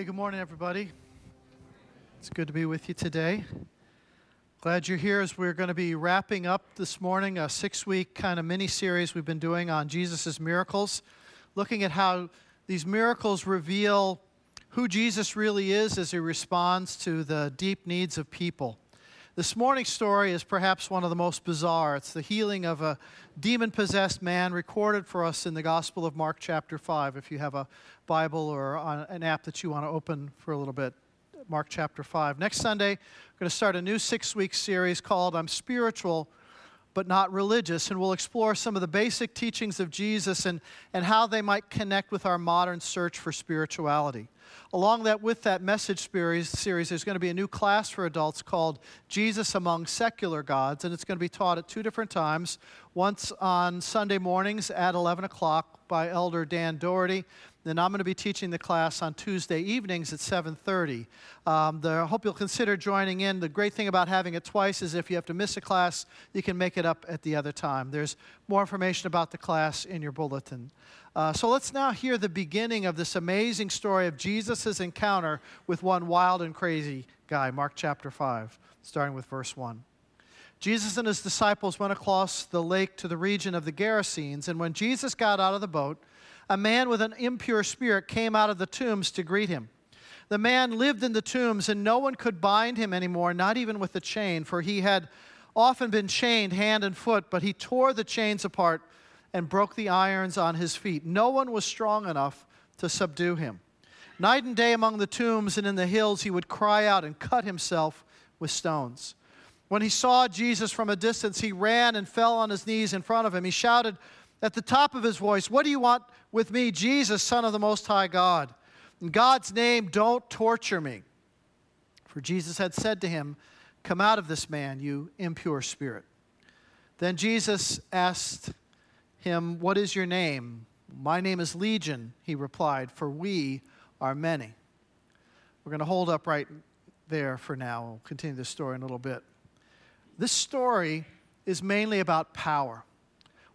Hey, good morning, everybody. It's good to be with you today. Glad you're here as we're going to be wrapping up this morning a six week kind of mini series we've been doing on Jesus' miracles, looking at how these miracles reveal who Jesus really is as he responds to the deep needs of people. This morning's story is perhaps one of the most bizarre. It's the healing of a demon possessed man recorded for us in the Gospel of Mark, chapter 5. If you have a Bible or an app that you want to open for a little bit, Mark chapter 5. Next Sunday, we're going to start a new six week series called I'm Spiritual but Not Religious, and we'll explore some of the basic teachings of Jesus and, and how they might connect with our modern search for spirituality. Along that, with that message series, series, there's going to be a new class for adults called Jesus Among Secular Gods, and it's going to be taught at two different times. Once on Sunday mornings at 11 o'clock by Elder Dan Doherty, then I'm going to be teaching the class on Tuesday evenings at 7:30. Um, I hope you'll consider joining in. The great thing about having it twice is if you have to miss a class, you can make it up at the other time. There's more information about the class in your bulletin. Uh, so let's now hear the beginning of this amazing story of Jesus' encounter with one wild and crazy guy, Mark chapter 5, starting with verse 1. Jesus and his disciples went across the lake to the region of the Gerasenes, and when Jesus got out of the boat, a man with an impure spirit came out of the tombs to greet him. The man lived in the tombs, and no one could bind him anymore, not even with a chain, for he had often been chained hand and foot, but he tore the chains apart and broke the irons on his feet. No one was strong enough to subdue him. Night and day among the tombs and in the hills, he would cry out and cut himself with stones. When he saw Jesus from a distance, he ran and fell on his knees in front of him. He shouted at the top of his voice, What do you want with me, Jesus, Son of the Most High God? In God's name, don't torture me. For Jesus had said to him, Come out of this man, you impure spirit. Then Jesus asked him, What is your name? My name is Legion, he replied, for we are many. We're going to hold up right there for now. We'll continue the story in a little bit. This story is mainly about power.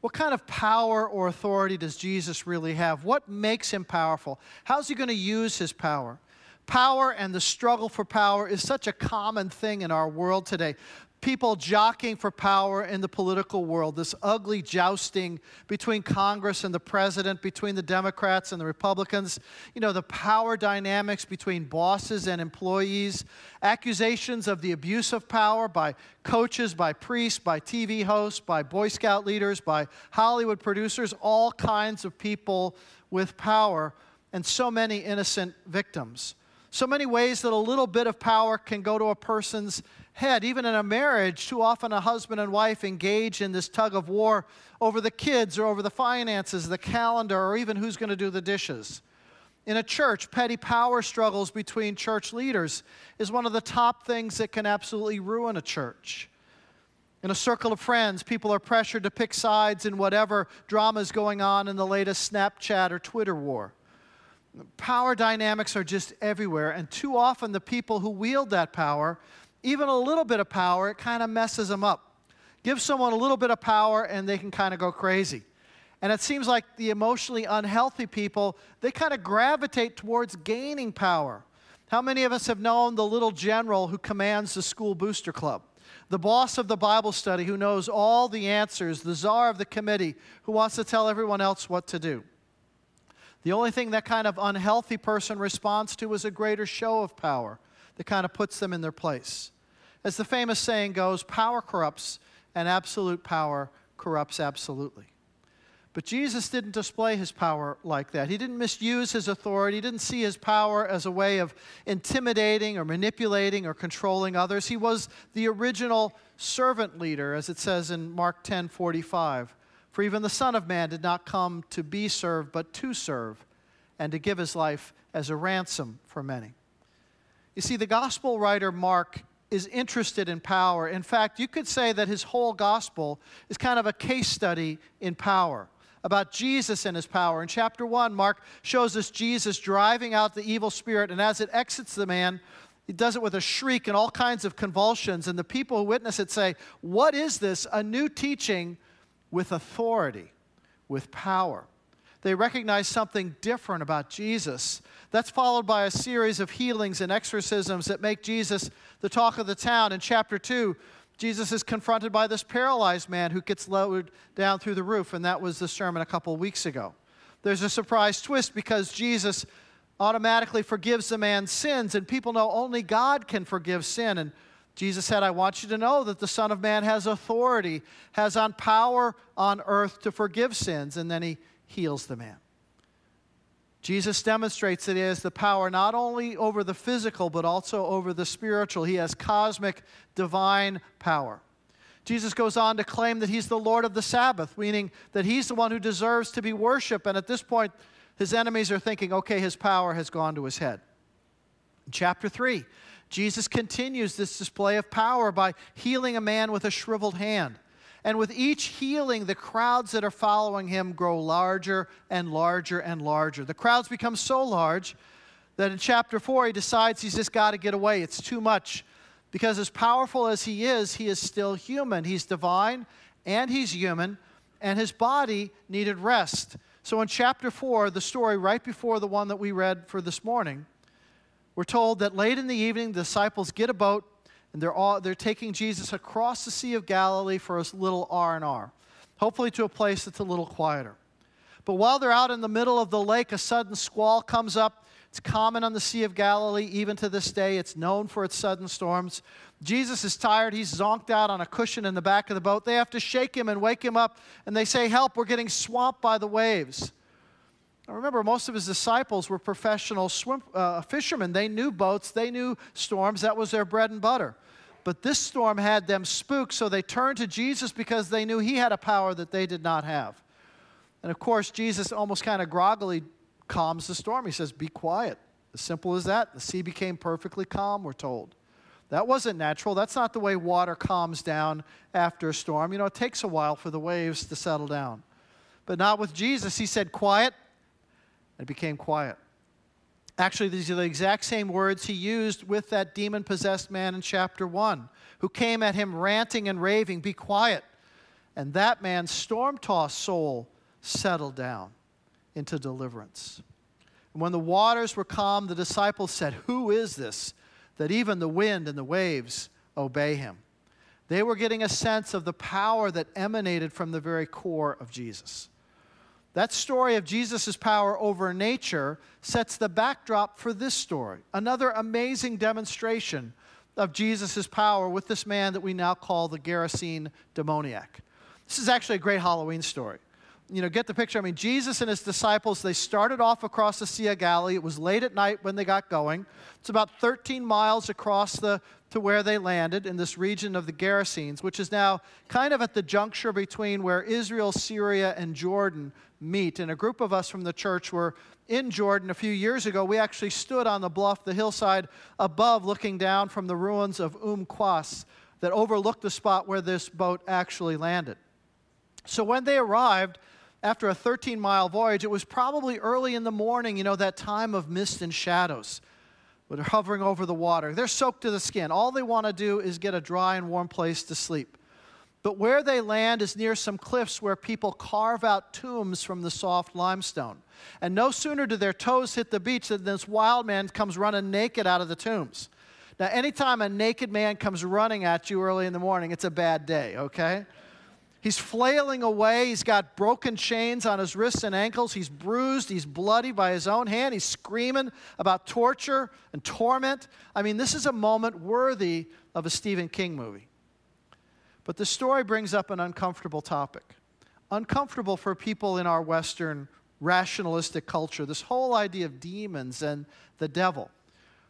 What kind of power or authority does Jesus really have? What makes him powerful? How's he going to use his power? Power and the struggle for power is such a common thing in our world today. People jockeying for power in the political world, this ugly jousting between Congress and the president, between the Democrats and the Republicans, you know, the power dynamics between bosses and employees, accusations of the abuse of power by coaches, by priests, by TV hosts, by Boy Scout leaders, by Hollywood producers, all kinds of people with power, and so many innocent victims. So many ways that a little bit of power can go to a person's head. Even in a marriage, too often a husband and wife engage in this tug of war over the kids or over the finances, the calendar, or even who's going to do the dishes. In a church, petty power struggles between church leaders is one of the top things that can absolutely ruin a church. In a circle of friends, people are pressured to pick sides in whatever drama is going on in the latest Snapchat or Twitter war. Power dynamics are just everywhere, and too often the people who wield that power even a little bit of power, it kind of messes them up. Give someone a little bit of power and they can kind of go crazy. And it seems like the emotionally unhealthy people, they kind of gravitate towards gaining power. How many of us have known the little general who commands the school booster club? The boss of the Bible study who knows all the answers, the czar of the committee who wants to tell everyone else what to do. The only thing that kind of unhealthy person responds to is a greater show of power that kind of puts them in their place. As the famous saying goes, power corrupts, and absolute power corrupts absolutely. But Jesus didn't display his power like that. He didn't misuse his authority. He didn't see his power as a way of intimidating or manipulating or controlling others. He was the original servant leader, as it says in Mark 10 45. For even the Son of Man did not come to be served, but to serve, and to give his life as a ransom for many. You see, the gospel writer Mark is interested in power. In fact, you could say that his whole gospel is kind of a case study in power about Jesus and his power. In chapter 1, Mark shows us Jesus driving out the evil spirit, and as it exits the man, he does it with a shriek and all kinds of convulsions. And the people who witness it say, What is this? A new teaching with authority, with power. they recognize something different about Jesus. That's followed by a series of healings and exorcisms that make Jesus the talk of the town. In chapter 2, Jesus is confronted by this paralyzed man who gets lowered down through the roof, and that was the sermon a couple weeks ago. There's a surprise twist because Jesus automatically forgives the man's sins, and people know only God can forgive sin. And Jesus said, I want you to know that the Son of Man has authority, has on power on earth to forgive sins, and then he heals the man. Jesus demonstrates that he has the power not only over the physical, but also over the spiritual. He has cosmic, divine power. Jesus goes on to claim that he's the Lord of the Sabbath, meaning that he's the one who deserves to be worshiped. And at this point, his enemies are thinking, okay, his power has gone to his head. In chapter 3, Jesus continues this display of power by healing a man with a shriveled hand. And with each healing, the crowds that are following him grow larger and larger and larger. The crowds become so large that in chapter 4, he decides he's just got to get away. It's too much. Because as powerful as he is, he is still human. He's divine and he's human, and his body needed rest. So in chapter 4, the story right before the one that we read for this morning, we're told that late in the evening, the disciples get a boat and they're, all, they're taking Jesus across the Sea of Galilee for a little R&R, hopefully to a place that's a little quieter. But while they're out in the middle of the lake, a sudden squall comes up. It's common on the Sea of Galilee, even to this day. It's known for its sudden storms. Jesus is tired. He's zonked out on a cushion in the back of the boat. They have to shake him and wake him up, and they say, Help, we're getting swamped by the waves. Now remember, most of his disciples were professional swim, uh, fishermen. They knew boats, they knew storms. That was their bread and butter. But this storm had them spooked, so they turned to Jesus because they knew he had a power that they did not have. And of course, Jesus almost kind of groggily calms the storm. He says, Be quiet. As simple as that. The sea became perfectly calm, we're told. That wasn't natural. That's not the way water calms down after a storm. You know, it takes a while for the waves to settle down. But not with Jesus. He said, Quiet, it became quiet. Actually, these are the exact same words he used with that demon possessed man in chapter 1, who came at him ranting and raving, Be quiet. And that man's storm tossed soul settled down into deliverance. And when the waters were calm, the disciples said, Who is this that even the wind and the waves obey him? They were getting a sense of the power that emanated from the very core of Jesus. That story of Jesus' power over nature sets the backdrop for this story. Another amazing demonstration of Jesus' power with this man that we now call the Gerasene demoniac. This is actually a great Halloween story. You know, get the picture. I mean, Jesus and his disciples, they started off across the Sea of Galilee. It was late at night when they got going. It's about 13 miles across the to where they landed in this region of the Gerasenes, which is now kind of at the juncture between where Israel, Syria, and Jordan meet. And a group of us from the church were in Jordan a few years ago. We actually stood on the bluff, the hillside above, looking down from the ruins of Umm Qais that overlooked the spot where this boat actually landed. So when they arrived, after a 13 mile voyage, it was probably early in the morning, you know, that time of mist and shadows but they're hovering over the water. They're soaked to the skin. All they want to do is get a dry and warm place to sleep. But where they land is near some cliffs where people carve out tombs from the soft limestone. And no sooner do their toes hit the beach than this wild man comes running naked out of the tombs. Now, anytime a naked man comes running at you early in the morning, it's a bad day, okay? He's flailing away. He's got broken chains on his wrists and ankles. He's bruised. He's bloody by his own hand. He's screaming about torture and torment. I mean, this is a moment worthy of a Stephen King movie. But the story brings up an uncomfortable topic. Uncomfortable for people in our Western rationalistic culture. This whole idea of demons and the devil.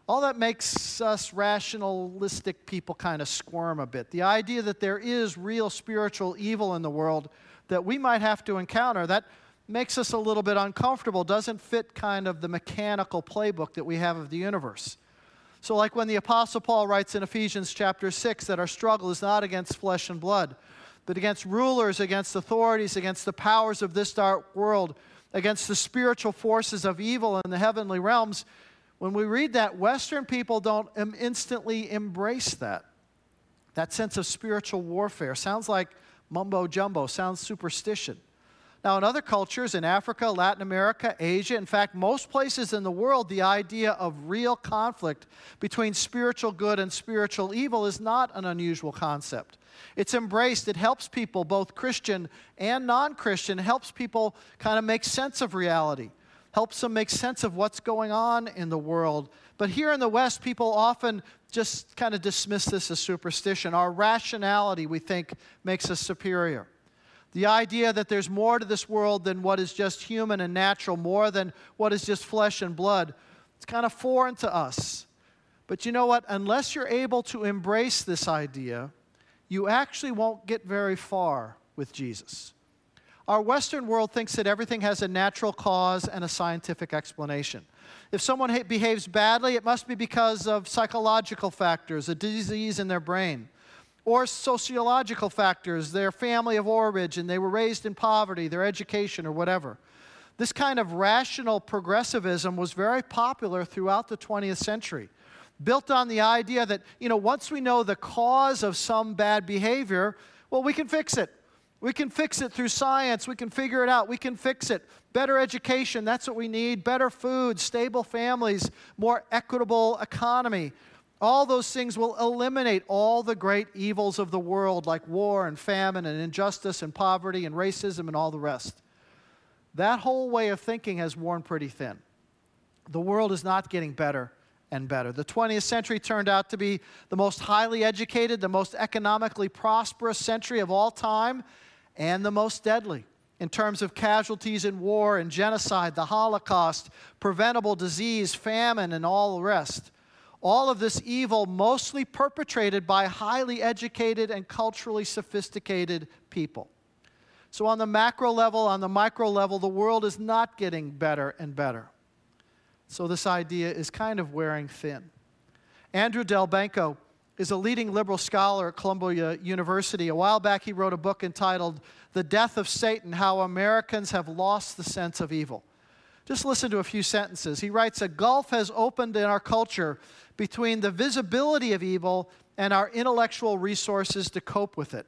All that makes us rationalistic people kind of squirm a bit. The idea that there is real spiritual evil in the world that we might have to encounter, that makes us a little bit uncomfortable, doesn't fit kind of the mechanical playbook that we have of the universe. So, like when the Apostle Paul writes in Ephesians chapter 6 that our struggle is not against flesh and blood, but against rulers, against authorities, against the powers of this dark world, against the spiritual forces of evil in the heavenly realms, when we read that, Western people don't instantly embrace that. That sense of spiritual warfare sounds like mumbo jumbo, sounds superstition. Now, in other cultures, in Africa, Latin America, Asia, in fact, most places in the world, the idea of real conflict between spiritual good and spiritual evil is not an unusual concept. It's embraced, it helps people, both Christian and non Christian, helps people kind of make sense of reality, helps them make sense of what's going on in the world. But here in the West, people often just kind of dismiss this as superstition. Our rationality, we think, makes us superior. The idea that there's more to this world than what is just human and natural, more than what is just flesh and blood, it's kind of foreign to us. But you know what? Unless you're able to embrace this idea, you actually won't get very far with Jesus. Our Western world thinks that everything has a natural cause and a scientific explanation. If someone behaves badly, it must be because of psychological factors, a disease in their brain or sociological factors, their family of origin, they were raised in poverty, their education, or whatever. This kind of rational progressivism was very popular throughout the 20th century, built on the idea that, you know, once we know the cause of some bad behavior, well, we can fix it. We can fix it through science. We can figure it out. We can fix it. Better education, that's what we need. Better food, stable families, more equitable economy. All those things will eliminate all the great evils of the world, like war and famine and injustice and poverty and racism and all the rest. That whole way of thinking has worn pretty thin. The world is not getting better and better. The 20th century turned out to be the most highly educated, the most economically prosperous century of all time, and the most deadly in terms of casualties in war and genocide, the Holocaust, preventable disease, famine, and all the rest all of this evil mostly perpetrated by highly educated and culturally sophisticated people. So, on the macro level, on the micro level, the world is not getting better and better. So, this idea is kind of wearing thin. Andrew Delbanco is a leading liberal scholar at Columbia University. A while back, he wrote a book entitled The Death of Satan How Americans Have Lost the Sense of Evil. Just listen to a few sentences. He writes A gulf has opened in our culture between the visibility of evil and our intellectual resources to cope with it.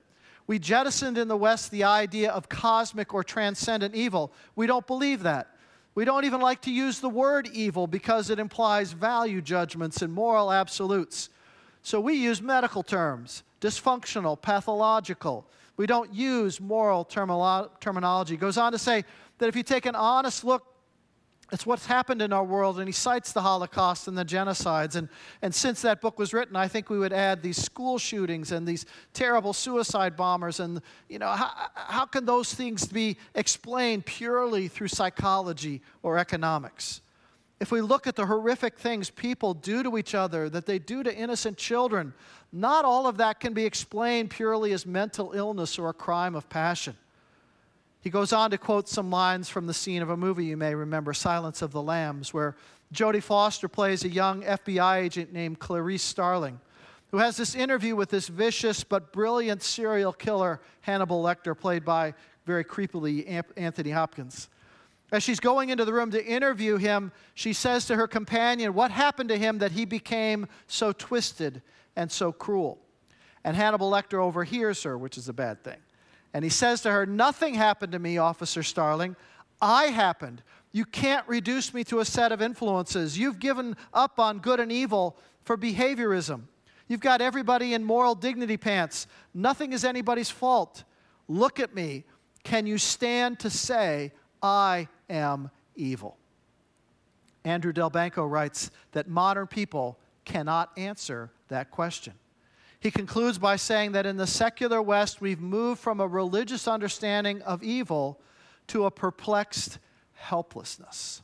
We jettisoned in the West the idea of cosmic or transcendent evil. We don't believe that. We don't even like to use the word evil because it implies value judgments and moral absolutes. So we use medical terms dysfunctional, pathological. We don't use moral termolo- terminology. Goes on to say that if you take an honest look it's what's happened in our world, and he cites the Holocaust and the genocides. And, and since that book was written, I think we would add these school shootings and these terrible suicide bombers. And, you know, how, how can those things be explained purely through psychology or economics? If we look at the horrific things people do to each other, that they do to innocent children, not all of that can be explained purely as mental illness or a crime of passion. He goes on to quote some lines from the scene of a movie you may remember, Silence of the Lambs, where Jodie Foster plays a young FBI agent named Clarice Starling, who has this interview with this vicious but brilliant serial killer, Hannibal Lecter, played by very creepily Anthony Hopkins. As she's going into the room to interview him, she says to her companion, What happened to him that he became so twisted and so cruel? And Hannibal Lecter overhears her, which is a bad thing. And he says to her, Nothing happened to me, Officer Starling. I happened. You can't reduce me to a set of influences. You've given up on good and evil for behaviorism. You've got everybody in moral dignity pants. Nothing is anybody's fault. Look at me. Can you stand to say, I am evil? Andrew Delbanco writes that modern people cannot answer that question. He concludes by saying that in the secular West, we've moved from a religious understanding of evil to a perplexed helplessness.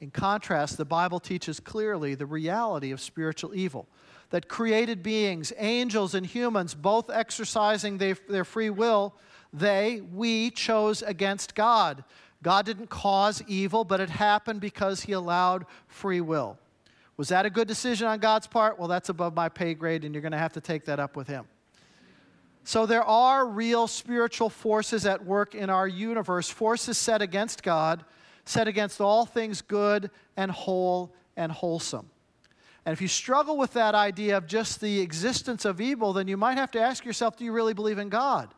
In contrast, the Bible teaches clearly the reality of spiritual evil that created beings, angels and humans, both exercising their, free will, they, we, chose against God. God didn't cause evil, but it happened because He allowed free will. Was that a good decision on God's part? Well, that's above my pay grade, and you're going to have to take that up with Him. So there are real spiritual forces at work in our universe, forces set against God, set against all things good and whole and wholesome. And if you struggle with that idea of just the existence of evil, then you might have to ask yourself do you really believe in God?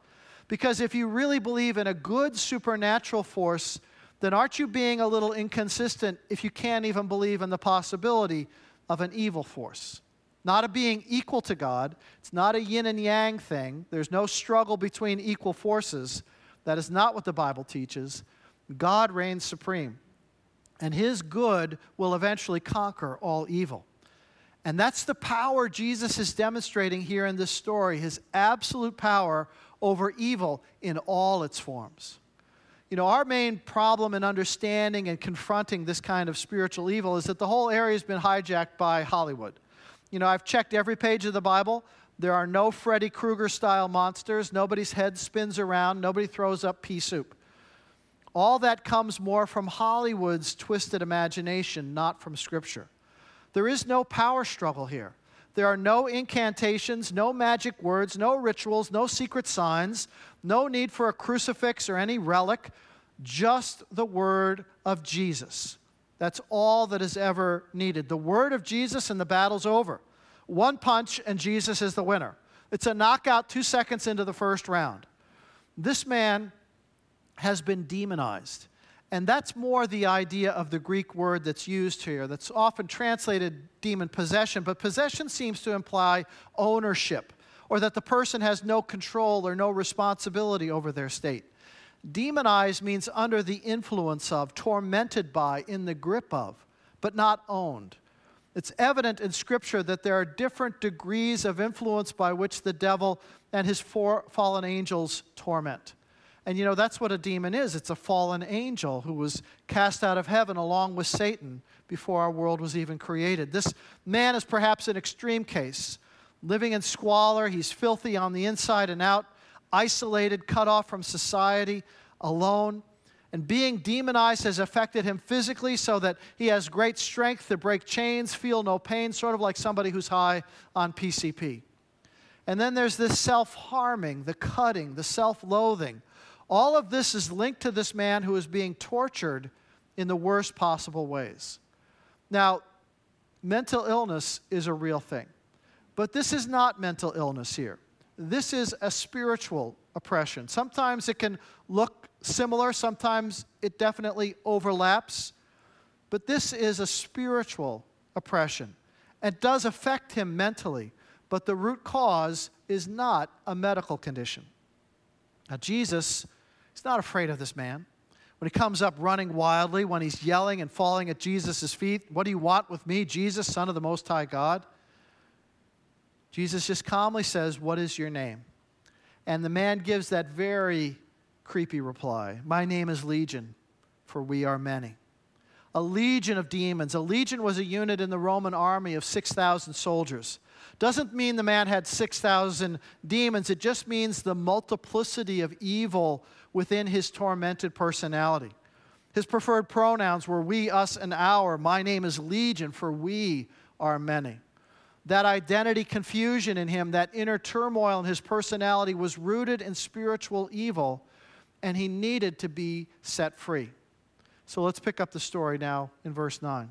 Because if you really believe in a good supernatural force, then aren't you being a little inconsistent if you can't even believe in the possibility of an evil force? Not a being equal to God. It's not a yin and yang thing. There's no struggle between equal forces. That is not what the Bible teaches. God reigns supreme, and his good will eventually conquer all evil. And that's the power Jesus is demonstrating here in this story his absolute power over evil in all its forms. You know, our main problem in understanding and confronting this kind of spiritual evil is that the whole area has been hijacked by Hollywood. You know, I've checked every page of the Bible. There are no Freddy Krueger style monsters. Nobody's head spins around. Nobody throws up pea soup. All that comes more from Hollywood's twisted imagination, not from Scripture. There is no power struggle here. There are no incantations, no magic words, no rituals, no secret signs, no need for a crucifix or any relic, just the word of Jesus. That's all that is ever needed. The word of Jesus and the battle's over. One punch and Jesus is the winner. It's a knockout two seconds into the first round. This man has been demonized. And that's more the idea of the Greek word that's used here, that's often translated demon possession, but possession seems to imply ownership, or that the person has no control or no responsibility over their state. Demonized means under the influence of, tormented by, in the grip of, but not owned. It's evident in Scripture that there are different degrees of influence by which the devil and his fallen angels torment. And you know, that's what a demon is it's a fallen angel who was cast out of heaven along with Satan before our world was even created. This man is perhaps an extreme case. Living in squalor, he's filthy on the inside and out, isolated, cut off from society, alone. And being demonized has affected him physically so that he has great strength to break chains, feel no pain, sort of like somebody who's high on PCP. And then there's this self harming, the cutting, the self loathing, all of this is linked to this man who is being tortured in the worst possible ways. Now, mental illness is a real thing, but this is not mental illness here. This is a spiritual oppression. Sometimes it can look similar, sometimes it definitely overlaps, but this is a spiritual oppression. It does affect him mentally, but the root cause is not a medical condition. Now, Jesus He's not afraid of this man. When he comes up running wildly, when he's yelling and falling at Jesus' feet, What do you want with me, Jesus, Son of the Most High God? Jesus just calmly says, What is your name? And the man gives that very creepy reply My name is Legion, for we are many. A legion of demons. A legion was a unit in the Roman army of 6,000 soldiers. Doesn't mean the man had 6,000 demons, it just means the multiplicity of evil within his tormented personality. His preferred pronouns were we, us, and our. My name is Legion, for we are many. That identity confusion in him, that inner turmoil in his personality was rooted in spiritual evil, and he needed to be set free. So let's pick up the story now in verse 9.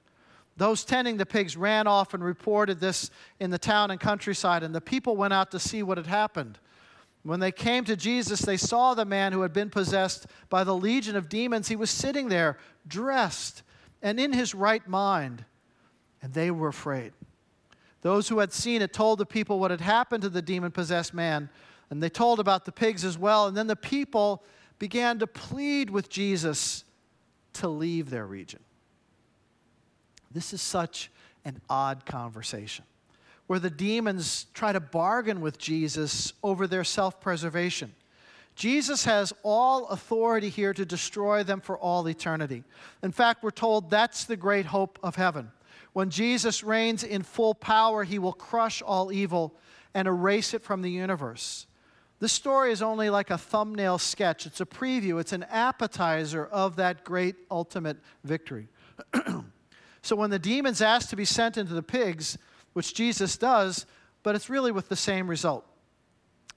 Those tending the pigs ran off and reported this in the town and countryside, and the people went out to see what had happened. When they came to Jesus, they saw the man who had been possessed by the legion of demons. He was sitting there, dressed and in his right mind, and they were afraid. Those who had seen it told the people what had happened to the demon possessed man, and they told about the pigs as well. And then the people began to plead with Jesus to leave their region. This is such an odd conversation where the demons try to bargain with Jesus over their self preservation. Jesus has all authority here to destroy them for all eternity. In fact, we're told that's the great hope of heaven. When Jesus reigns in full power, he will crush all evil and erase it from the universe. This story is only like a thumbnail sketch. It's a preview, it's an appetizer of that great ultimate victory. so when the demons ask to be sent into the pigs, which Jesus does, but it's really with the same result.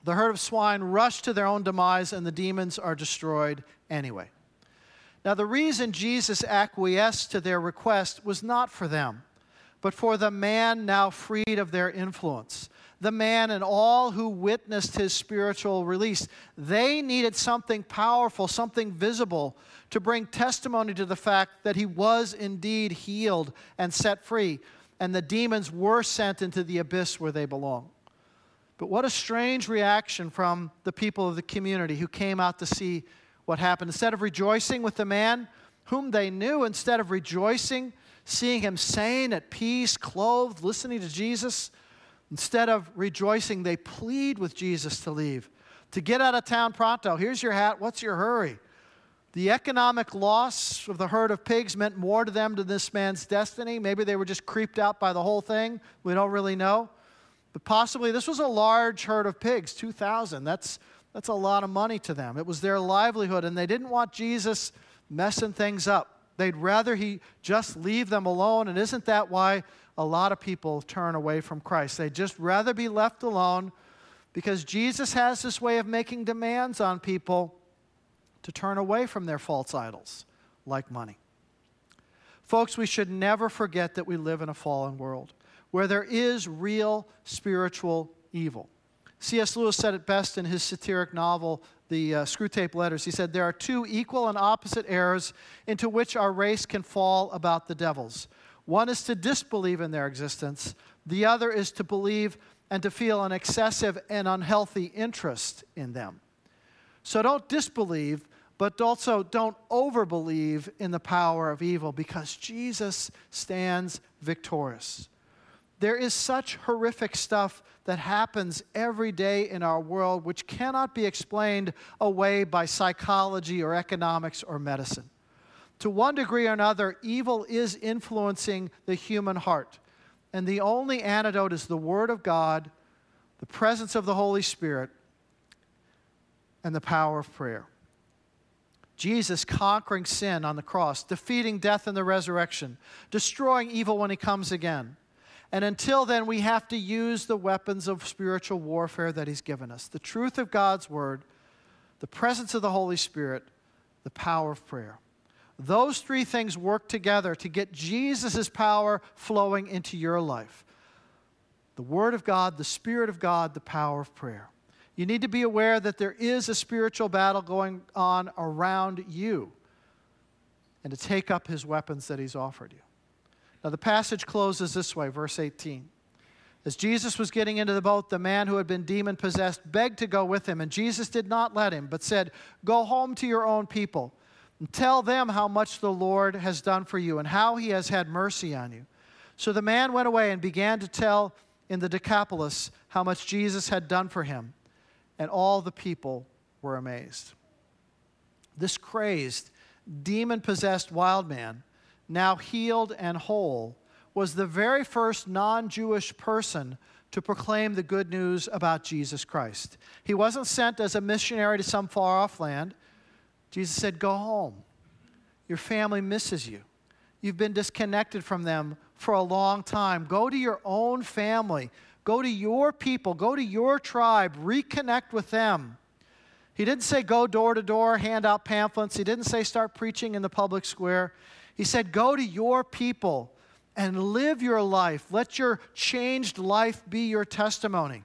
The herd of swine rush to their own demise, and the demons are destroyed anyway. Now, the reason Jesus acquiesced to their request was not for them, but for the man now freed of their influence the man and all who witnessed his spiritual release. They needed something powerful, something visible to bring testimony to the fact that he was indeed healed and set free, and the demons were sent into the abyss where they belong. But what a strange reaction from the people of the community who came out to see what happened. Instead of rejoicing with the man whom they knew, instead of rejoicing, seeing him sane, at peace, clothed, listening to Jesus, Instead of rejoicing, they plead with Jesus to leave, to get out of town pronto. Here's your hat. What's your hurry? The economic loss of the herd of pigs meant more to them than this man's destiny. Maybe they were just creeped out by the whole thing. We don't really know. But possibly this was a large herd of pigs, 2,000. That's, that's a lot of money to them. It was their livelihood, and they didn't want Jesus messing things up. They'd rather he just leave them alone. And isn't that why a lot of people turn away from Christ. They'd just rather be left alone because Jesus has this way of making demands on people to turn away from their false idols, like money. Folks, we should never forget that we live in a fallen world where there is real spiritual evil. C.S. Lewis said it best in his satiric novel, The uh, Screwtape Letters. He said, There are two equal and opposite errors into which our race can fall about the devils. One is to disbelieve in their existence, the other is to believe and to feel an excessive and unhealthy interest in them. So don't disbelieve, but also don't overbelieve in the power of evil because Jesus stands victorious. There is such horrific stuff that happens every day in our world which cannot be explained away by psychology or economics or medicine to one degree or another, evil is influencing the human heart. And the only antidote is the Word of God, the presence of the Holy Spirit, and the power of prayer. Jesus conquering sin on the cross, defeating death in the resurrection, destroying evil when he comes again. And until then, we have to use the weapons of spiritual warfare that he's given us the truth of God's word, the presence of the Holy Spirit, the power of prayer. Those three things work together to get Jesus' power flowing into your life the Word of God, the Spirit of God, the power of prayer. You need to be aware that there is a spiritual battle going on around you and to take up his weapons that he's offered you. Now, the passage closes this way, verse 18. As Jesus was getting into the boat, the man who had been demon possessed begged to go with him, and Jesus did not let him, but said, Go home to your own people and tell them how much the Lord has done for you and how he has had mercy on you. So the man went away and began to tell in the Decapolis how much Jesus had done for him, and all the people were amazed. This crazed, demon possessed wild man, now healed and whole, was the very first non Jewish person to proclaim the good news about Jesus Christ. He wasn't sent as a missionary to some far off land. Jesus said, Go home. Your family misses you. You've been disconnected from them for a long time. Go to your own family. Go to your people. Go to your tribe. Reconnect with them. He didn't say go door to door, hand out pamphlets. He didn't say start preaching in the public square. He said go to your people and live your life. Let your changed life be your testimony.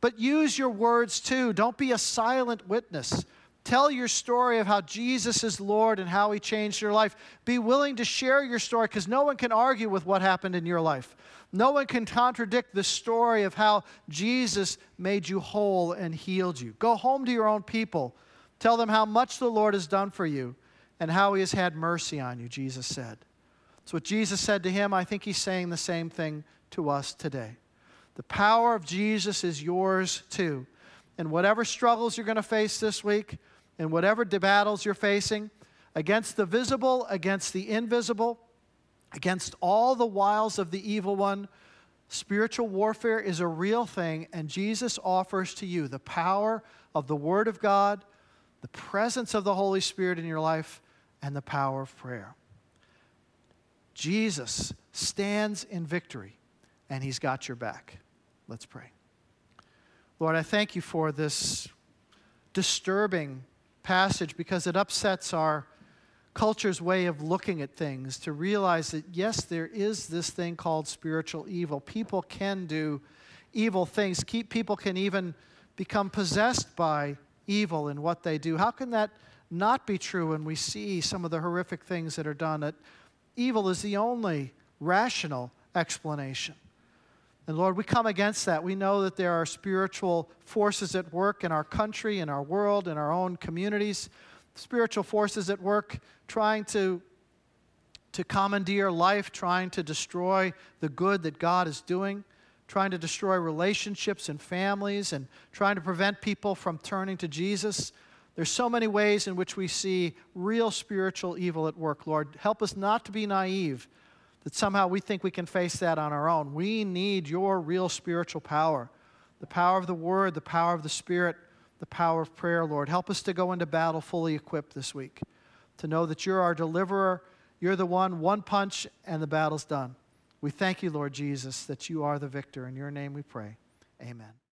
But use your words too. Don't be a silent witness. Tell your story of how Jesus is Lord and how He changed your life. Be willing to share your story because no one can argue with what happened in your life. No one can contradict the story of how Jesus made you whole and healed you. Go home to your own people. Tell them how much the Lord has done for you and how He has had mercy on you, Jesus said. That's what Jesus said to him. I think He's saying the same thing to us today. The power of Jesus is yours too. And whatever struggles you're going to face this week, in whatever battles you're facing, against the visible, against the invisible, against all the wiles of the evil one, Spiritual warfare is a real thing, and Jesus offers to you the power of the Word of God, the presence of the Holy Spirit in your life, and the power of prayer. Jesus stands in victory, and He's got your back. Let's pray. Lord, I thank you for this disturbing passage because it upsets our culture's way of looking at things to realize that, yes, there is this thing called spiritual evil. People can do evil things, Keep, people can even become possessed by evil in what they do. How can that not be true when we see some of the horrific things that are done? That evil is the only rational explanation. And Lord, we come against that. We know that there are spiritual forces at work in our country, in our world, in our own communities spiritual forces at work trying to, to commandeer life, trying to destroy the good that God is doing, trying to destroy relationships and families, and trying to prevent people from turning to Jesus. There's so many ways in which we see real spiritual evil at work, Lord. Help us not to be naive that somehow we think we can face that on our own. We need your real spiritual power the power of the Word, the power of the Spirit the power of prayer, Lord. Help us to go into battle fully equipped this week, to know that you're our deliverer. You're the one, one punch, and the battle's done. We thank you, Lord Jesus, that you are the victor. In your name we pray. Amen.